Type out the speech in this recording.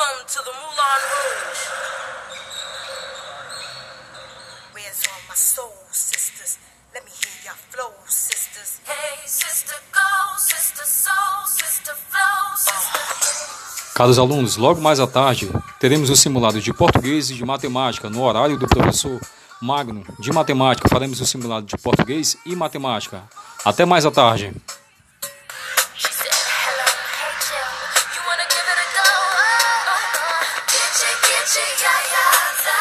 Welcome to the Moulin Rouge. Where's all my soul, sisters? Let me hear your flow, sisters. Hey, sister, go, sister, soul, sister, flow, sister. Caros alunos, logo mais à tarde teremos um simulado de português e de matemática no horário do professor Magno de matemática. Faremos um simulado de português e matemática. Até mais à tarde. 加油 ya